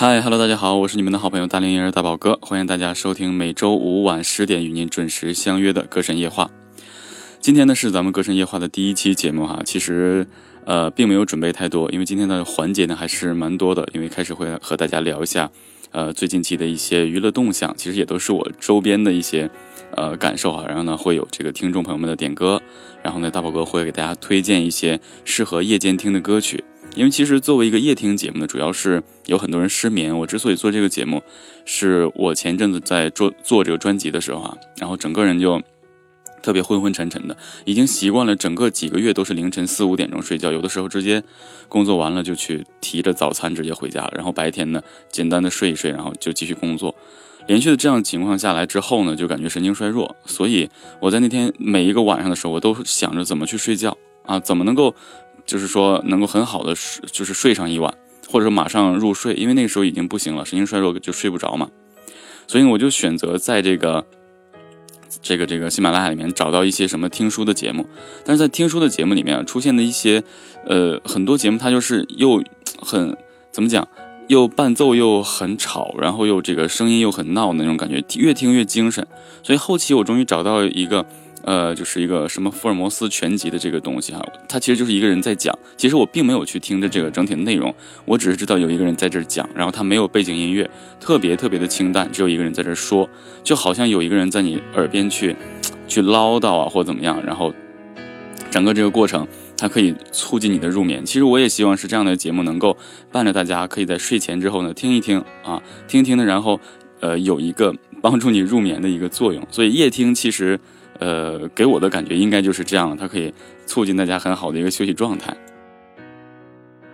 嗨，Hello，大家好，我是你们的好朋友大龄婴儿大宝哥，欢迎大家收听每周五晚十点与您准时相约的歌神夜话。今天呢是咱们歌神夜话的第一期节目哈，其实呃并没有准备太多，因为今天的环节呢还是蛮多的，因为开始会和大家聊一下呃最近期的一些娱乐动向，其实也都是我周边的一些呃感受哈。然后呢会有这个听众朋友们的点歌，然后呢大宝哥会给大家推荐一些适合夜间听的歌曲。因为其实作为一个夜听节目呢，主要是有很多人失眠。我之所以做这个节目，是我前阵子在做做这个专辑的时候啊，然后整个人就特别昏昏沉沉的，已经习惯了整个几个月都是凌晨四五点钟睡觉，有的时候直接工作完了就去提着早餐直接回家了，然后白天呢简单的睡一睡，然后就继续工作。连续的这样情况下来之后呢，就感觉神经衰弱，所以我在那天每一个晚上的时候，我都想着怎么去睡觉啊，怎么能够。就是说能够很好的睡，就是睡上一晚，或者说马上入睡，因为那个时候已经不行了，神经衰弱就睡不着嘛。所以我就选择在这个这个这个喜马拉雅里面找到一些什么听书的节目。但是在听书的节目里面出现的一些呃很多节目，它就是又很怎么讲，又伴奏又很吵，然后又这个声音又很闹的那种感觉，越听越精神。所以后期我终于找到一个。呃，就是一个什么福尔摩斯全集的这个东西哈，它其实就是一个人在讲。其实我并没有去听着这个整体的内容，我只是知道有一个人在这儿讲，然后他没有背景音乐，特别特别的清淡，只有一个人在这儿说，就好像有一个人在你耳边去去唠叨啊，或怎么样。然后整个这个过程，它可以促进你的入眠。其实我也希望是这样的节目能够伴着大家，可以在睡前之后呢听一听啊，听一听的，然后呃有一个帮助你入眠的一个作用。所以夜听其实。呃，给我的感觉应该就是这样了，它可以促进大家很好的一个休息状态。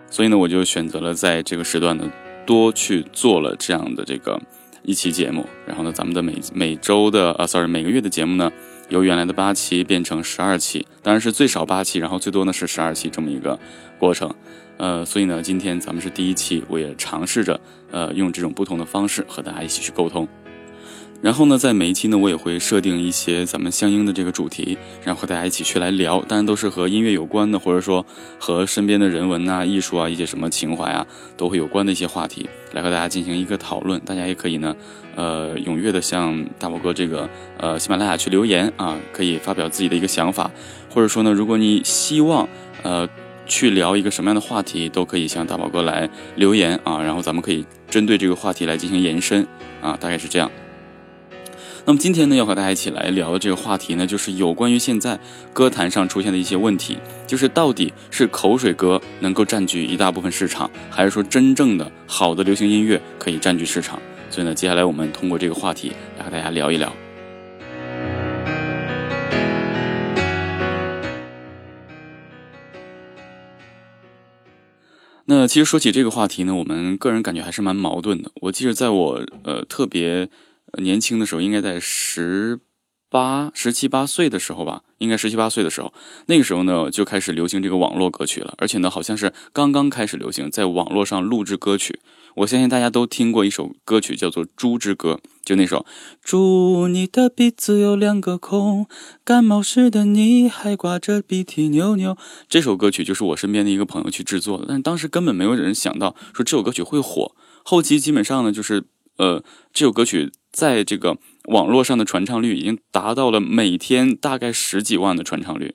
所以呢，我就选择了在这个时段呢，多去做了这样的这个一期节目。然后呢，咱们的每每周的啊，sorry，每个月的节目呢，由原来的八期变成十二期，当然是最少八期，然后最多呢是十二期这么一个过程。呃，所以呢，今天咱们是第一期，我也尝试着呃用这种不同的方式和大家一起去沟通。然后呢，在每一期呢，我也会设定一些咱们相应的这个主题，然后和大家一起去来聊，当然都是和音乐有关的，或者说和身边的人文啊、艺术啊、一些什么情怀啊，都会有关的一些话题，来和大家进行一个讨论。大家也可以呢，呃，踊跃的向大宝哥这个呃喜马拉雅去留言啊，可以发表自己的一个想法，或者说呢，如果你希望呃去聊一个什么样的话题，都可以向大宝哥来留言啊，然后咱们可以针对这个话题来进行延伸啊，大概是这样。那么今天呢，要和大家一起来聊的这个话题呢，就是有关于现在歌坛上出现的一些问题，就是到底是口水歌能够占据一大部分市场，还是说真正的好的流行音乐可以占据市场？所以呢，接下来我们通过这个话题来和大家聊一聊。那其实说起这个话题呢，我们个人感觉还是蛮矛盾的。我记得在我呃特别。年轻的时候，应该在十八、十七八岁的时候吧，应该十七八岁的时候，那个时候呢就开始流行这个网络歌曲了，而且呢好像是刚刚开始流行，在网络上录制歌曲。我相信大家都听过一首歌曲，叫做《猪之歌》，就那首“猪，你的鼻子有两个孔，感冒时的你还挂着鼻涕牛牛”。这首歌曲就是我身边的一个朋友去制作的，但当时根本没有人想到说这首歌曲会火。后期基本上呢，就是呃这首歌曲。在这个网络上的传唱率已经达到了每天大概十几万的传唱率。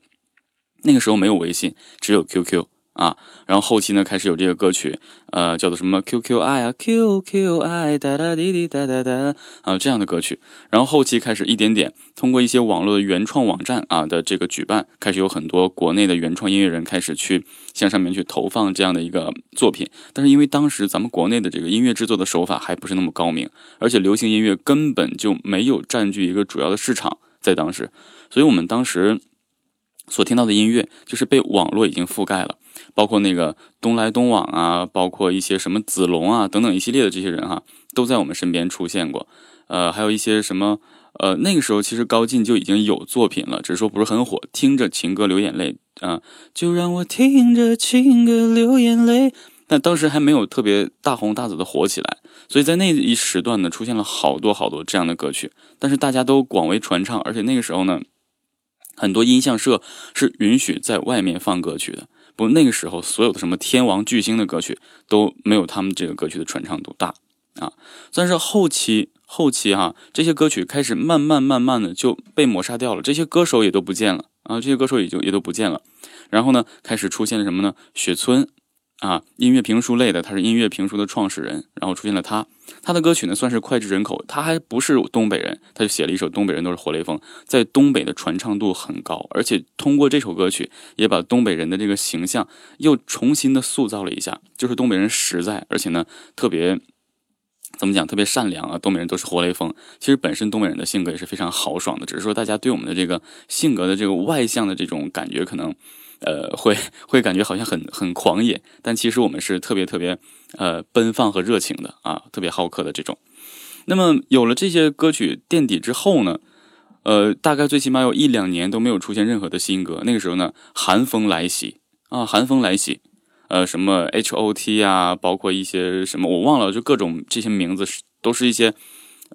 那个时候没有微信，只有 QQ 啊。然后后期呢，开始有这个歌曲，呃，叫做什么 QQ 爱啊，QQ 爱哒哒滴滴哒哒哒啊这样的歌曲。然后后期开始一点点通过一些网络的原创网站啊的这个举办，开始有很多国内的原创音乐人开始去向上面去投放这样的一个作品。但是因为当时咱们国内的这个音乐制作的手法还不是那么高明，而且流行音乐根本就没有占据一个主要的市场，在当时，所以我们当时所听到的音乐就是被网络已经覆盖了。包括那个东来东往啊，包括一些什么子龙啊等等一系列的这些人哈，都在我们身边出现过。呃，还有一些什么呃，那个时候其实高进就已经有作品了，只是说不是很火。听着情歌流眼泪啊，就让我听着情歌流眼泪。但当时还没有特别大红大紫的火起来，所以在那一时段呢，出现了好多好多这样的歌曲，但是大家都广为传唱，而且那个时候呢，很多音像社是允许在外面放歌曲的。不那个时候所有的什么天王巨星的歌曲都没有他们这个歌曲的传唱度大啊。但是后期后期哈，这些歌曲开始慢慢慢慢的就被抹杀掉了，这些歌手也都不见了啊，这些歌手也就也都不见了。然后呢，开始出现了什么呢？雪村。啊，音乐评书类的，他是音乐评书的创始人，然后出现了他，他的歌曲呢算是脍炙人口。他还不是东北人，他就写了一首《东北人都是活雷锋》，在东北的传唱度很高，而且通过这首歌曲也把东北人的这个形象又重新的塑造了一下，就是东北人实在，而且呢特别怎么讲，特别善良啊。东北人都是活雷锋，其实本身东北人的性格也是非常豪爽的，只是说大家对我们的这个性格的这个外向的这种感觉可能。呃，会会感觉好像很很狂野，但其实我们是特别特别呃奔放和热情的啊，特别好客的这种。那么有了这些歌曲垫底之后呢，呃，大概最起码有一两年都没有出现任何的新歌。那个时候呢，寒风来袭啊，寒风来袭，呃，什么 H O T 啊，包括一些什么我忘了，就各种这些名字都是一些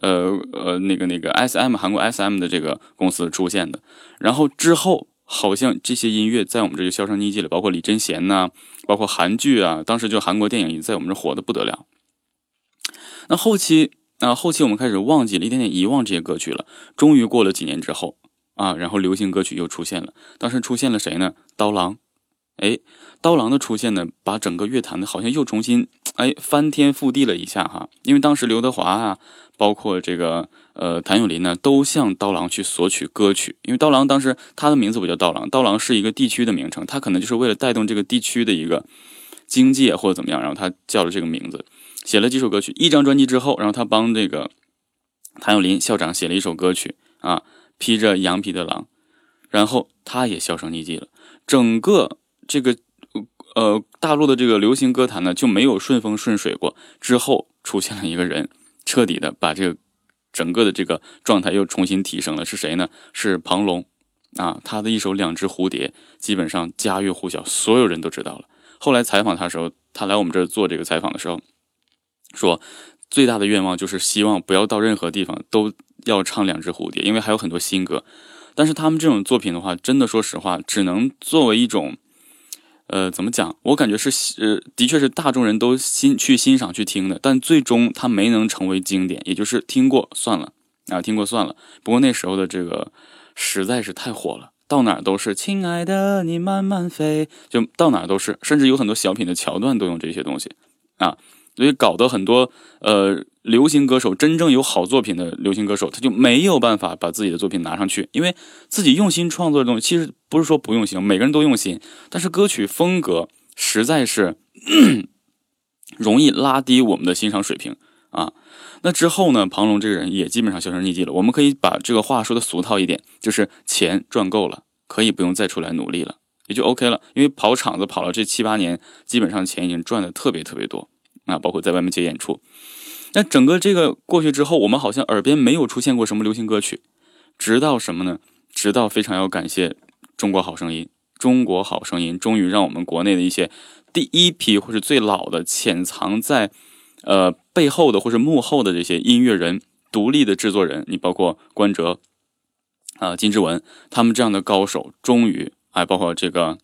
呃呃那个那个 S M 韩国 S M 的这个公司出现的。然后之后。好像这些音乐在我们这就销声匿迹了，包括李贞贤呐，包括韩剧啊，当时就韩国电影在我们这火的不得了。那后期啊，后期我们开始忘记了，一点点遗忘这些歌曲了。终于过了几年之后啊，然后流行歌曲又出现了。当时出现了谁呢？刀郎。哎，刀郎的出现呢，把整个乐坛的好像又重新哎翻天覆地了一下哈。因为当时刘德华啊，包括这个呃谭咏麟呢，都向刀郎去索取歌曲。因为刀郎当时他的名字不叫刀郎，刀郎是一个地区的名称，他可能就是为了带动这个地区的一个经济或者怎么样，然后他叫了这个名字，写了几首歌曲。一张专辑之后，然后他帮这个谭咏麟校长写了一首歌曲啊，披着羊皮的狼，然后他也销声匿迹了，整个。这个呃，大陆的这个流行歌坛呢，就没有顺风顺水过。之后出现了一个人，彻底的把这个整个的这个状态又重新提升了。是谁呢？是庞龙啊！他的一首《两只蝴蝶》基本上家喻户晓，所有人都知道了。后来采访他的时候，他来我们这儿做这个采访的时候，说最大的愿望就是希望不要到任何地方都要唱《两只蝴蝶》，因为还有很多新歌。但是他们这种作品的话，真的说实话，只能作为一种。呃，怎么讲？我感觉是，呃，的确是大众人都欣去欣赏去听的，但最终它没能成为经典，也就是听过算了啊，听过算了。不过那时候的这个实在是太火了，到哪儿都是“亲爱的你慢慢飞”，就到哪儿都是，甚至有很多小品的桥段都用这些东西啊。所以搞得很多呃流行歌手真正有好作品的流行歌手，他就没有办法把自己的作品拿上去，因为自己用心创作的东西，其实不是说不用心，每个人都用心，但是歌曲风格实在是 容易拉低我们的欣赏水平啊。那之后呢，庞龙这个人也基本上销声匿迹了。我们可以把这个话说的俗套一点，就是钱赚够了，可以不用再出来努力了，也就 OK 了。因为跑场子跑了这七八年，基本上钱已经赚的特别特别多。啊，包括在外面接演出，那整个这个过去之后，我们好像耳边没有出现过什么流行歌曲，直到什么呢？直到非常要感谢《中国好声音》，《中国好声音》终于让我们国内的一些第一批或是最老的潜藏在呃背后的或是幕后的这些音乐人、独立的制作人，你包括关喆啊、金志文他们这样的高手，终于还包括这个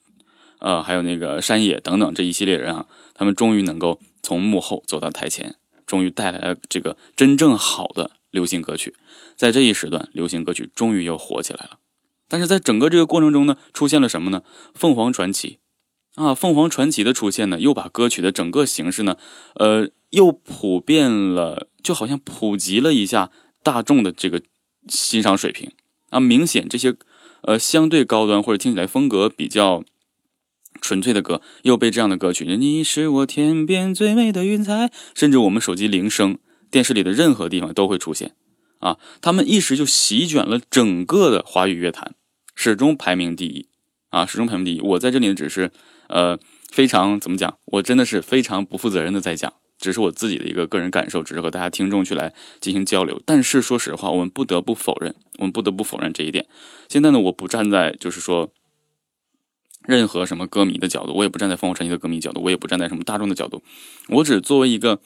呃还有那个山野等等这一系列人啊，他们终于能够。从幕后走到台前，终于带来了这个真正好的流行歌曲。在这一时段，流行歌曲终于又火起来了。但是在整个这个过程中呢，出现了什么呢？凤凰传奇啊，凤凰传奇的出现呢，又把歌曲的整个形式呢，呃，又普遍了，就好像普及了一下大众的这个欣赏水平啊。明显这些呃相对高端或者听起来风格比较。纯粹的歌又被这样的歌曲，你是我天边最美的云彩，甚至我们手机铃声、电视里的任何地方都会出现，啊，他们一时就席卷了整个的华语乐坛，始终排名第一，啊，始终排名第一。我在这里只是，呃，非常怎么讲？我真的是非常不负责任的在讲，只是我自己的一个个人感受，只是和大家听众去来进行交流。但是说实话，我们不得不否认，我们不得不否认这一点。现在呢，我不站在就是说。任何什么歌迷的角度，我也不站在凤凰传奇的歌迷角度，我也不站在什么大众的角度，我只作为一个，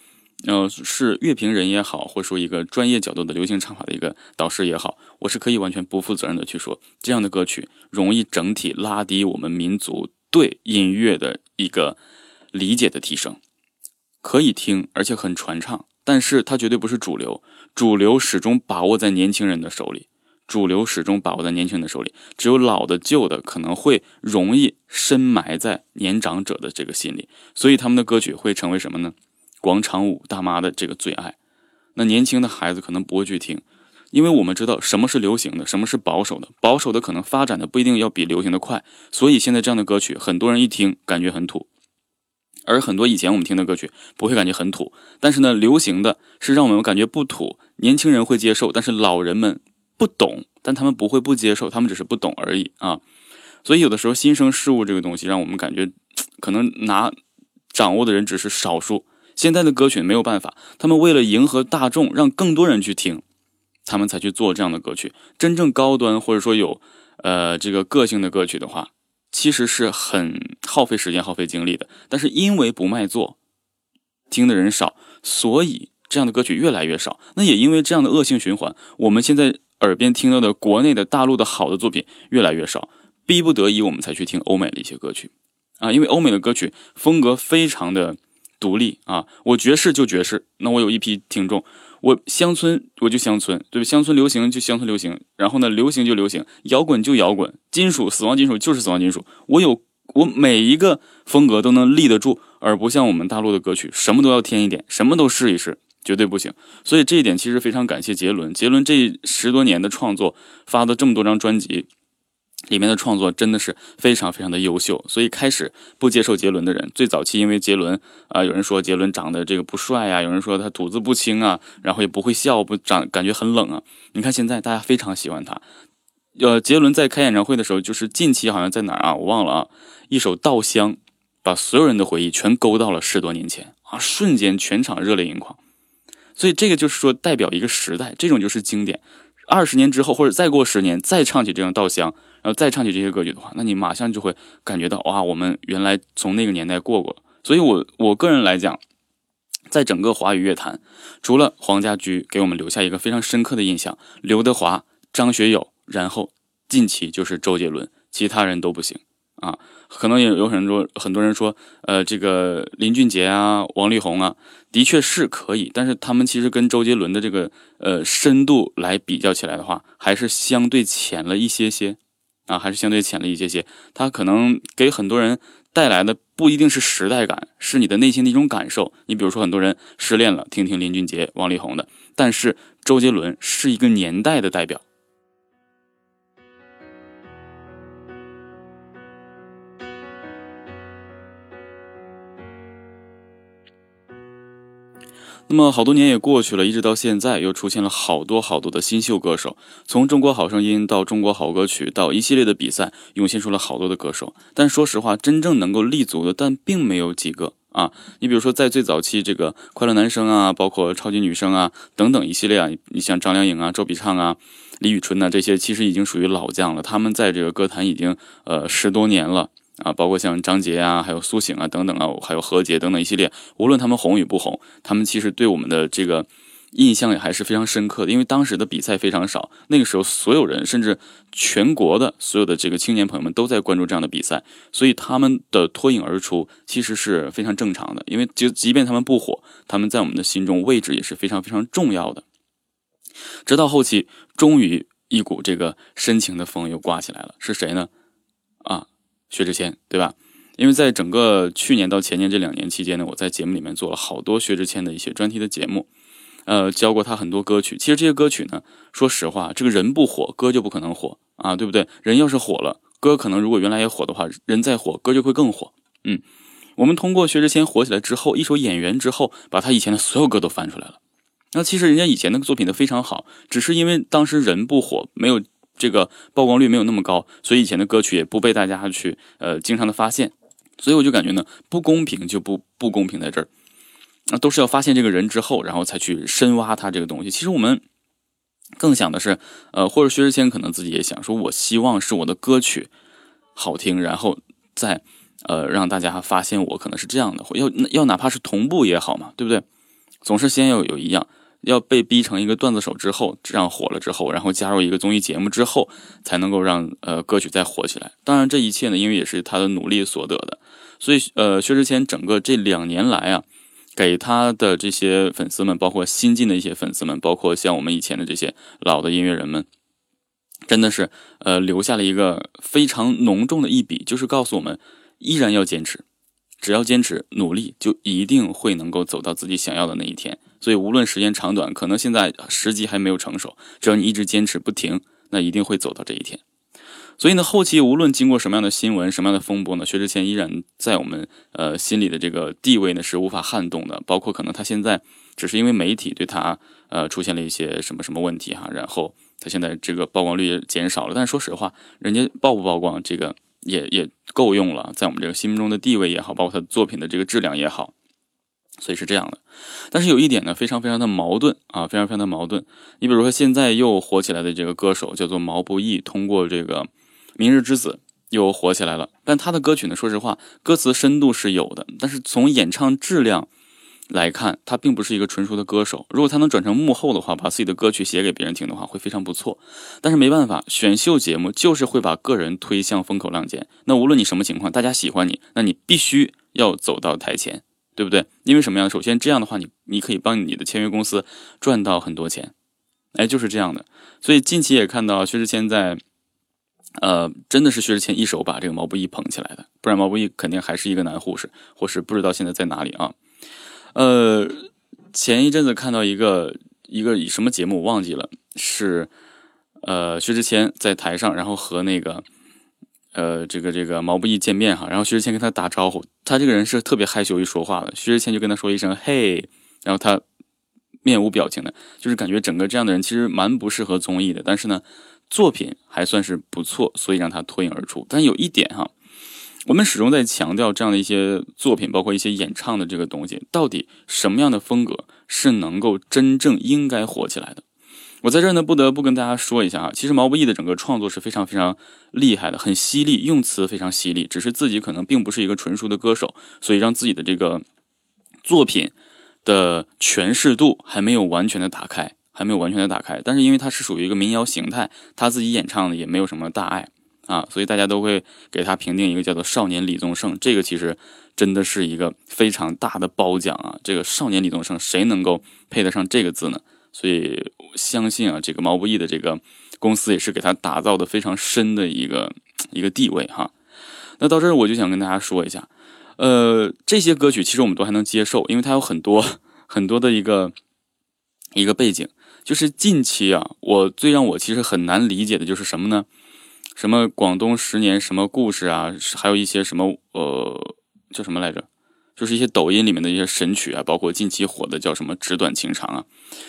呃，是乐评人也好，或者说一个专业角度的流行唱法的一个导师也好，我是可以完全不负责任的去说，这样的歌曲容易整体拉低我们民族对音乐的一个理解的提升，可以听，而且很传唱，但是它绝对不是主流，主流始终把握在年轻人的手里，主流始终把握在年轻人的手里，只有老的旧的可能会容易深埋在年长者的这个心里，所以他们的歌曲会成为什么呢？广场舞大妈的这个最爱，那年轻的孩子可能不会去听。因为我们知道什么是流行的，什么是保守的，保守的可能发展的不一定要比流行的快，所以现在这样的歌曲，很多人一听感觉很土，而很多以前我们听的歌曲不会感觉很土，但是呢，流行的是让我们感觉不土，年轻人会接受，但是老人们不懂，但他们不会不接受，他们只是不懂而已啊。所以有的时候新生事物这个东西，让我们感觉可能拿掌握的人只是少数。现在的歌曲没有办法，他们为了迎合大众，让更多人去听。他们才去做这样的歌曲，真正高端或者说有，呃，这个个性的歌曲的话，其实是很耗费时间、耗费精力的。但是因为不卖座，听的人少，所以这样的歌曲越来越少。那也因为这样的恶性循环，我们现在耳边听到的国内的大陆的好的作品越来越少，逼不得已我们才去听欧美的一些歌曲啊，因为欧美的歌曲风格非常的独立啊，我爵士就爵士，那我有一批听众。我乡村我就乡村，对吧？乡村流行就乡村流行，然后呢，流行就流行，摇滚就摇滚，金属死亡金属就是死亡金属。我有我每一个风格都能立得住，而不像我们大陆的歌曲，什么都要添一点，什么都试一试，绝对不行。所以这一点其实非常感谢杰伦，杰伦这十多年的创作，发的这么多张专辑。里面的创作真的是非常非常的优秀，所以开始不接受杰伦的人，最早期因为杰伦啊，有人说杰伦长得这个不帅啊，有人说他吐字不清啊，然后也不会笑，不长感觉很冷啊。你看现在大家非常喜欢他，呃，杰伦在开演唱会的时候，就是近期好像在哪儿啊，我忘了啊，一首《稻香》，把所有人的回忆全勾到了十多年前啊，瞬间全场热泪盈眶。所以这个就是说代表一个时代，这种就是经典。二十年之后或者再过十年再唱起这样《稻香》。然后再唱起这些歌曲的话，那你马上就会感觉到哇，我们原来从那个年代过过。所以，我我个人来讲，在整个华语乐坛，除了黄家驹给我们留下一个非常深刻的印象，刘德华、张学友，然后近期就是周杰伦，其他人都不行啊。可能也有很多很多人说，呃，这个林俊杰啊、王力宏啊，的确是可以，但是他们其实跟周杰伦的这个呃深度来比较起来的话，还是相对浅了一些些。啊，还是相对浅了一些些。他可能给很多人带来的不一定是时代感，是你的内心的一种感受。你比如说，很多人失恋了，听听林俊杰、王力宏的，但是周杰伦是一个年代的代表。那么好多年也过去了，一直到现在又出现了好多好多的新秀歌手，从中国好声音到中国好歌曲，到一系列的比赛，涌现出了好多的歌手。但说实话，真正能够立足的，但并没有几个啊。你比如说，在最早期这个快乐男声啊，包括超级女声啊等等一系列啊，你像张靓颖啊、周笔畅啊、李宇春呐这些，其实已经属于老将了。他们在这个歌坛已经呃十多年了。啊，包括像张杰啊，还有苏醒啊等等啊，还有何洁等等一系列，无论他们红与不红，他们其实对我们的这个印象也还是非常深刻的。因为当时的比赛非常少，那个时候所有人，甚至全国的所有的这个青年朋友们都在关注这样的比赛，所以他们的脱颖而出其实是非常正常的。因为就即便他们不火，他们在我们的心中位置也是非常非常重要的。直到后期，终于一股这个深情的风又刮起来了，是谁呢？啊！薛之谦，对吧？因为在整个去年到前年这两年期间呢，我在节目里面做了好多薛之谦的一些专题的节目，呃，教过他很多歌曲。其实这些歌曲呢，说实话，这个人不火，歌就不可能火啊，对不对？人要是火了，歌可能如果原来也火的话，人再火，歌就会更火。嗯，我们通过薛之谦火起来之后，一首《演员》之后，把他以前的所有歌都翻出来了。那其实人家以前那个作品都非常好，只是因为当时人不火，没有。这个曝光率没有那么高，所以以前的歌曲也不被大家去呃经常的发现，所以我就感觉呢不公平就不不公平在这儿，那都是要发现这个人之后，然后才去深挖他这个东西。其实我们更想的是，呃，或者薛之谦可能自己也想说，我希望是我的歌曲好听，然后再呃让大家发现我可能是这样的，要要哪怕是同步也好嘛，对不对？总是先要有一样。要被逼成一个段子手之后，这样火了之后，然后加入一个综艺节目之后，才能够让呃歌曲再火起来。当然，这一切呢，因为也是他的努力所得的。所以，呃，薛之谦整个这两年来啊，给他的这些粉丝们，包括新进的一些粉丝们，包括像我们以前的这些老的音乐人们，真的是呃留下了一个非常浓重的一笔，就是告诉我们，依然要坚持，只要坚持努力，就一定会能够走到自己想要的那一天。所以，无论时间长短，可能现在时机还没有成熟，只要你一直坚持不停，那一定会走到这一天。所以呢，后期无论经过什么样的新闻、什么样的风波呢，薛之谦依然在我们呃心里的这个地位呢是无法撼动的。包括可能他现在只是因为媒体对他呃出现了一些什么什么问题哈，然后他现在这个曝光率减少了。但是说实话，人家曝不曝光这个也也够用了，在我们这个心目中的地位也好，包括他作品的这个质量也好，所以是这样的。但是有一点呢，非常非常的矛盾啊，非常非常的矛盾。你比如说现在又火起来的这个歌手叫做毛不易，通过这个。明日之子又火起来了，但他的歌曲呢？说实话，歌词深度是有的，但是从演唱质量来看，他并不是一个纯熟的歌手。如果他能转成幕后的话，把自己的歌曲写给别人听的话，会非常不错。但是没办法，选秀节目就是会把个人推向风口浪尖。那无论你什么情况，大家喜欢你，那你必须要走到台前，对不对？因为什么样？首先这样的话，你你可以帮你的签约公司赚到很多钱。哎，就是这样的。所以近期也看到薛之谦在。呃，真的是薛之谦一手把这个毛不易捧起来的，不然毛不易肯定还是一个男护士，或是不知道现在在哪里啊。呃，前一阵子看到一个一个什么节目我忘记了，是呃薛之谦在台上，然后和那个呃这个这个毛不易见面哈，然后薛之谦跟他打招呼，他这个人是特别害羞一说话的，薛之谦就跟他说一声嘿，然后他面无表情的，就是感觉整个这样的人其实蛮不适合综艺的，但是呢。作品还算是不错，所以让他脱颖而出。但有一点哈，我们始终在强调这样的一些作品，包括一些演唱的这个东西，到底什么样的风格是能够真正应该火起来的？我在这儿呢，不得不跟大家说一下啊，其实毛不易的整个创作是非常非常厉害的，很犀利，用词非常犀利。只是自己可能并不是一个纯熟的歌手，所以让自己的这个作品的诠释度还没有完全的打开。还没有完全的打开，但是因为它是属于一个民谣形态，他自己演唱的也没有什么大碍啊，所以大家都会给他评定一个叫做“少年李宗盛”。这个其实真的是一个非常大的褒奖啊！这个“少年李宗盛”谁能够配得上这个字呢？所以相信啊，这个毛不易的这个公司也是给他打造的非常深的一个一个地位哈。那到这儿我就想跟大家说一下，呃，这些歌曲其实我们都还能接受，因为它有很多很多的一个一个背景。就是近期啊，我最让我其实很难理解的就是什么呢？什么广东十年什么故事啊，还有一些什么呃叫什么来着？就是一些抖音里面的一些神曲啊，包括近期火的叫什么“纸短情长”啊，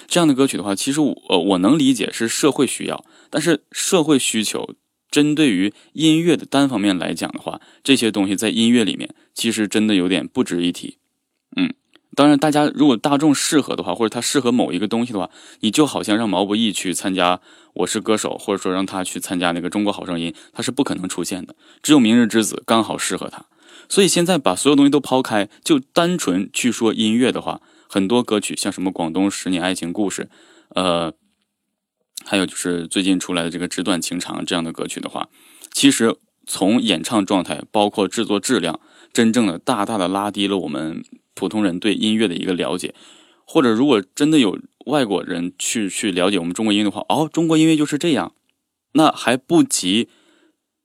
这样的歌曲的话，其实我呃我能理解是社会需要，但是社会需求针对于音乐的单方面来讲的话，这些东西在音乐里面其实真的有点不值一提，嗯。当然，大家如果大众适合的话，或者他适合某一个东西的话，你就好像让毛不易去参加《我是歌手》，或者说让他去参加那个《中国好声音》，他是不可能出现的。只有《明日之子》刚好适合他。所以现在把所有东西都抛开，就单纯去说音乐的话，很多歌曲像什么《广东十年爱情故事》，呃，还有就是最近出来的这个《纸短情长》这样的歌曲的话，其实从演唱状态，包括制作质量，真正的大大的拉低了我们。普通人对音乐的一个了解，或者如果真的有外国人去去了解我们中国音乐的话，哦，中国音乐就是这样，那还不及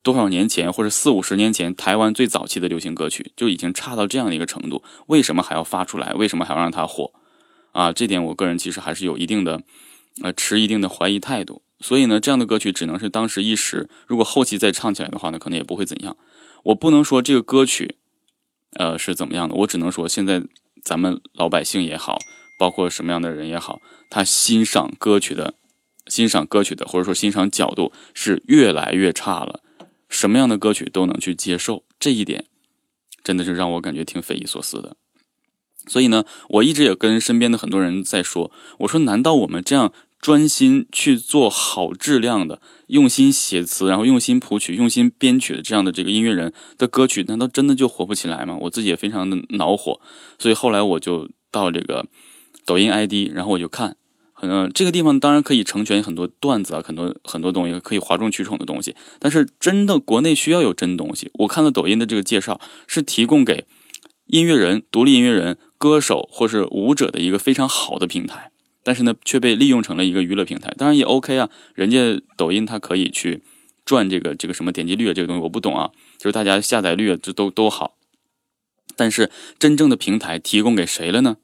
多少年前或者四五十年前台湾最早期的流行歌曲就已经差到这样的一个程度，为什么还要发出来？为什么还要让它火？啊，这点我个人其实还是有一定的呃持一定的怀疑态度。所以呢，这样的歌曲只能是当时一时，如果后期再唱起来的话呢，可能也不会怎样。我不能说这个歌曲。呃，是怎么样的？我只能说，现在咱们老百姓也好，包括什么样的人也好，他欣赏歌曲的、欣赏歌曲的，或者说欣赏角度是越来越差了。什么样的歌曲都能去接受，这一点真的是让我感觉挺匪夷所思的。所以呢，我一直也跟身边的很多人在说，我说，难道我们这样？专心去做好质量的、用心写词，然后用心谱曲、用心编曲的这样的这个音乐人的歌曲，难道真的就火不起来吗？我自己也非常的恼火，所以后来我就到这个抖音 ID，然后我就看可能这个地方当然可以成全很多段子啊，很多很多东西可以哗众取宠的东西。但是真的国内需要有真东西。我看了抖音的这个介绍，是提供给音乐人、独立音乐人、歌手或是舞者的一个非常好的平台。但是呢，却被利用成了一个娱乐平台。当然也 OK 啊，人家抖音它可以去赚这个这个什么点击率啊，这个东西我不懂啊，就是大家下载率啊，这都都好。但是真正的平台提供给谁了呢？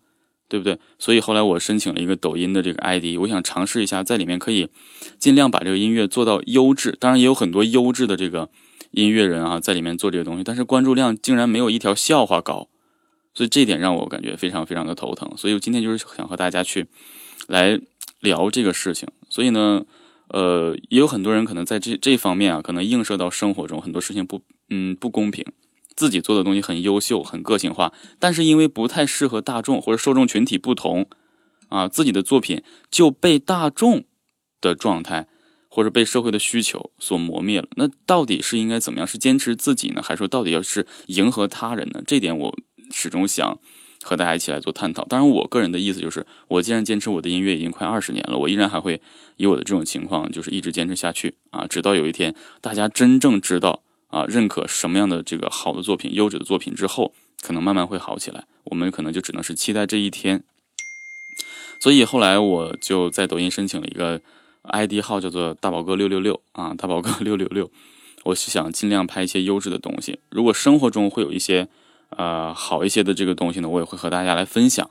对不对？所以后来我申请了一个抖音的这个 ID，我想尝试一下，在里面可以尽量把这个音乐做到优质。当然也有很多优质的这个音乐人啊，在里面做这个东西，但是关注量竟然没有一条笑话高，所以这点让我感觉非常非常的头疼。所以我今天就是想和大家去来聊这个事情。所以呢，呃，也有很多人可能在这这方面啊，可能映射到生活中很多事情不嗯不公平。自己做的东西很优秀、很个性化，但是因为不太适合大众或者受众群体不同，啊，自己的作品就被大众的状态或者被社会的需求所磨灭了。那到底是应该怎么样？是坚持自己呢，还是说到底要是迎合他人呢？这点我始终想和大家一起来做探讨。当然，我个人的意思就是，我既然坚持我的音乐已经快二十年了，我依然还会以我的这种情况，就是一直坚持下去啊，直到有一天大家真正知道。啊，认可什么样的这个好的作品、优质的作品之后，可能慢慢会好起来。我们可能就只能是期待这一天。所以后来我就在抖音申请了一个 ID 号，叫做大宝哥六六六啊，大宝哥六六六。我是想尽量拍一些优质的东西。如果生活中会有一些呃好一些的这个东西呢，我也会和大家来分享。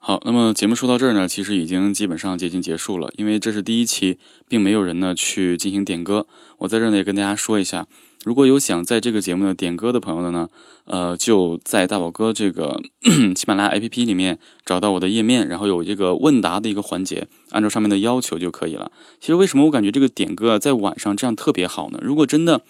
好，那么节目说到这儿呢，其实已经基本上接近结束了，因为这是第一期，并没有人呢去进行点歌。我在这儿呢也跟大家说一下。如果有想在这个节目的点歌的朋友的呢，呃，就在大宝哥这个 喜马拉雅 APP 里面找到我的页面，然后有这个问答的一个环节，按照上面的要求就可以了。其实为什么我感觉这个点歌，在晚上这样特别好呢？如果真的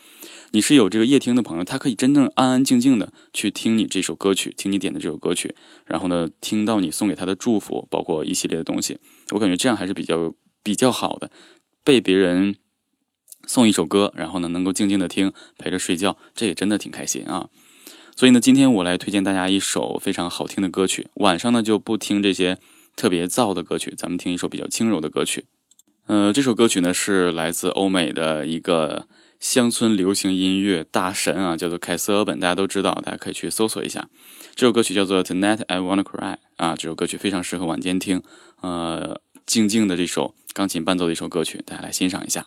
你是有这个夜听的朋友，他可以真正安安静静的去听你这首歌曲，听你点的这首歌曲，然后呢，听到你送给他的祝福，包括一系列的东西，我感觉这样还是比较比较好的，被别人。送一首歌，然后呢，能够静静的听，陪着睡觉，这也真的挺开心啊。所以呢，今天我来推荐大家一首非常好听的歌曲。晚上呢就不听这些特别燥的歌曲，咱们听一首比较轻柔的歌曲。呃，这首歌曲呢是来自欧美的一个乡村流行音乐大神啊，叫做凯瑟·尔本，大家都知道，大家可以去搜索一下。这首歌曲叫做《Tonight I Wanna Cry》啊，这首歌曲非常适合晚间听，呃，静静的这首钢琴伴奏的一首歌曲，大家来欣赏一下。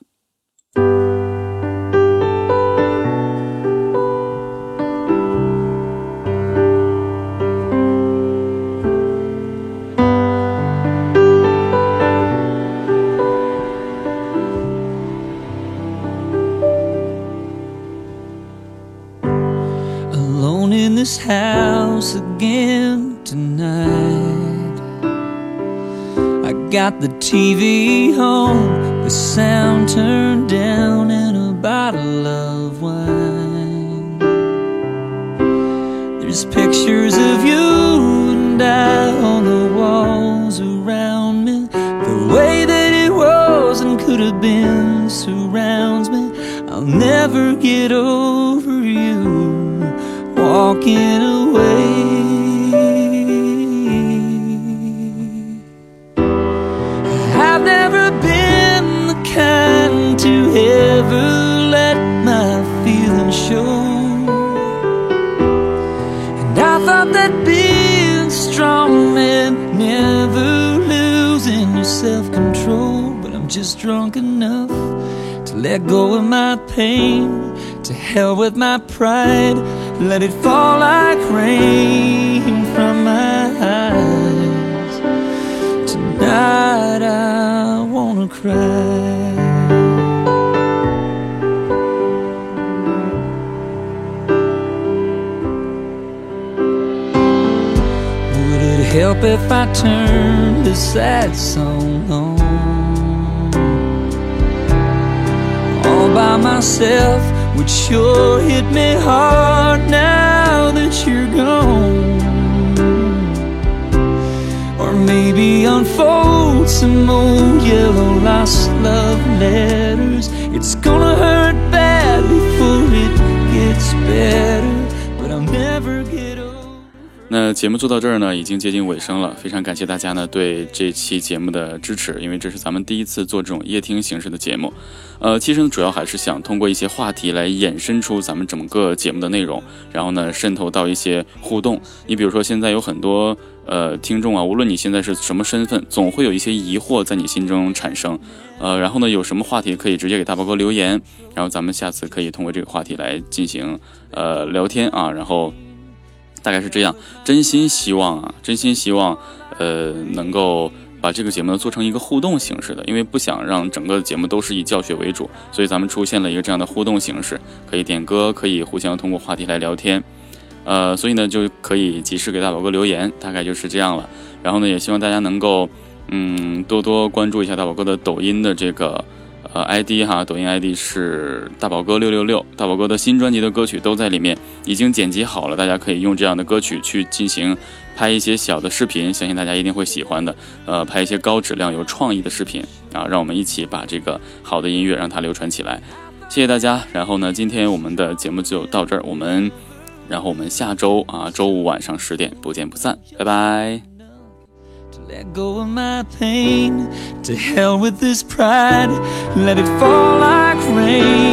Got the TV on the sound turned down and a bottle of wine. There's pictures of you and I on the walls around me. The way that it was and could have been surrounds me. I'll never get over you walking away. Drunk enough to let go of my pain. To hell with my pride, let it fall like rain from my eyes. Tonight I wanna cry. Would it help if I turned this sad song on? By myself would sure hit me hard now that you're gone. Or maybe unfold some old yellow lost love letters. It's gonna hurt bad before it gets better, 那节目做到这儿呢，已经接近尾声了。非常感谢大家呢对这期节目的支持，因为这是咱们第一次做这种夜听形式的节目。呃，其实呢，主要还是想通过一些话题来衍生出咱们整个节目的内容，然后呢，渗透到一些互动。你比如说，现在有很多呃听众啊，无论你现在是什么身份，总会有一些疑惑在你心中产生。呃，然后呢，有什么话题可以直接给大宝哥留言，然后咱们下次可以通过这个话题来进行呃聊天啊，然后。大概是这样，真心希望啊，真心希望，呃，能够把这个节目呢做成一个互动形式的，因为不想让整个节目都是以教学为主，所以咱们出现了一个这样的互动形式，可以点歌，可以互相通过话题来聊天，呃，所以呢就可以及时给大宝哥留言，大概就是这样了。然后呢，也希望大家能够，嗯，多多关注一下大宝哥的抖音的这个。呃，ID 哈，抖音 ID 是大宝哥六六六，大宝哥的新专辑的歌曲都在里面，已经剪辑好了，大家可以用这样的歌曲去进行拍一些小的视频，相信大家一定会喜欢的。呃，拍一些高质量、有创意的视频啊，让我们一起把这个好的音乐让它流传起来。谢谢大家。然后呢，今天我们的节目就到这儿，我们，然后我们下周啊，周五晚上十点不见不散，拜拜。Let go of my pain. To hell with this pride. Let it fall like rain.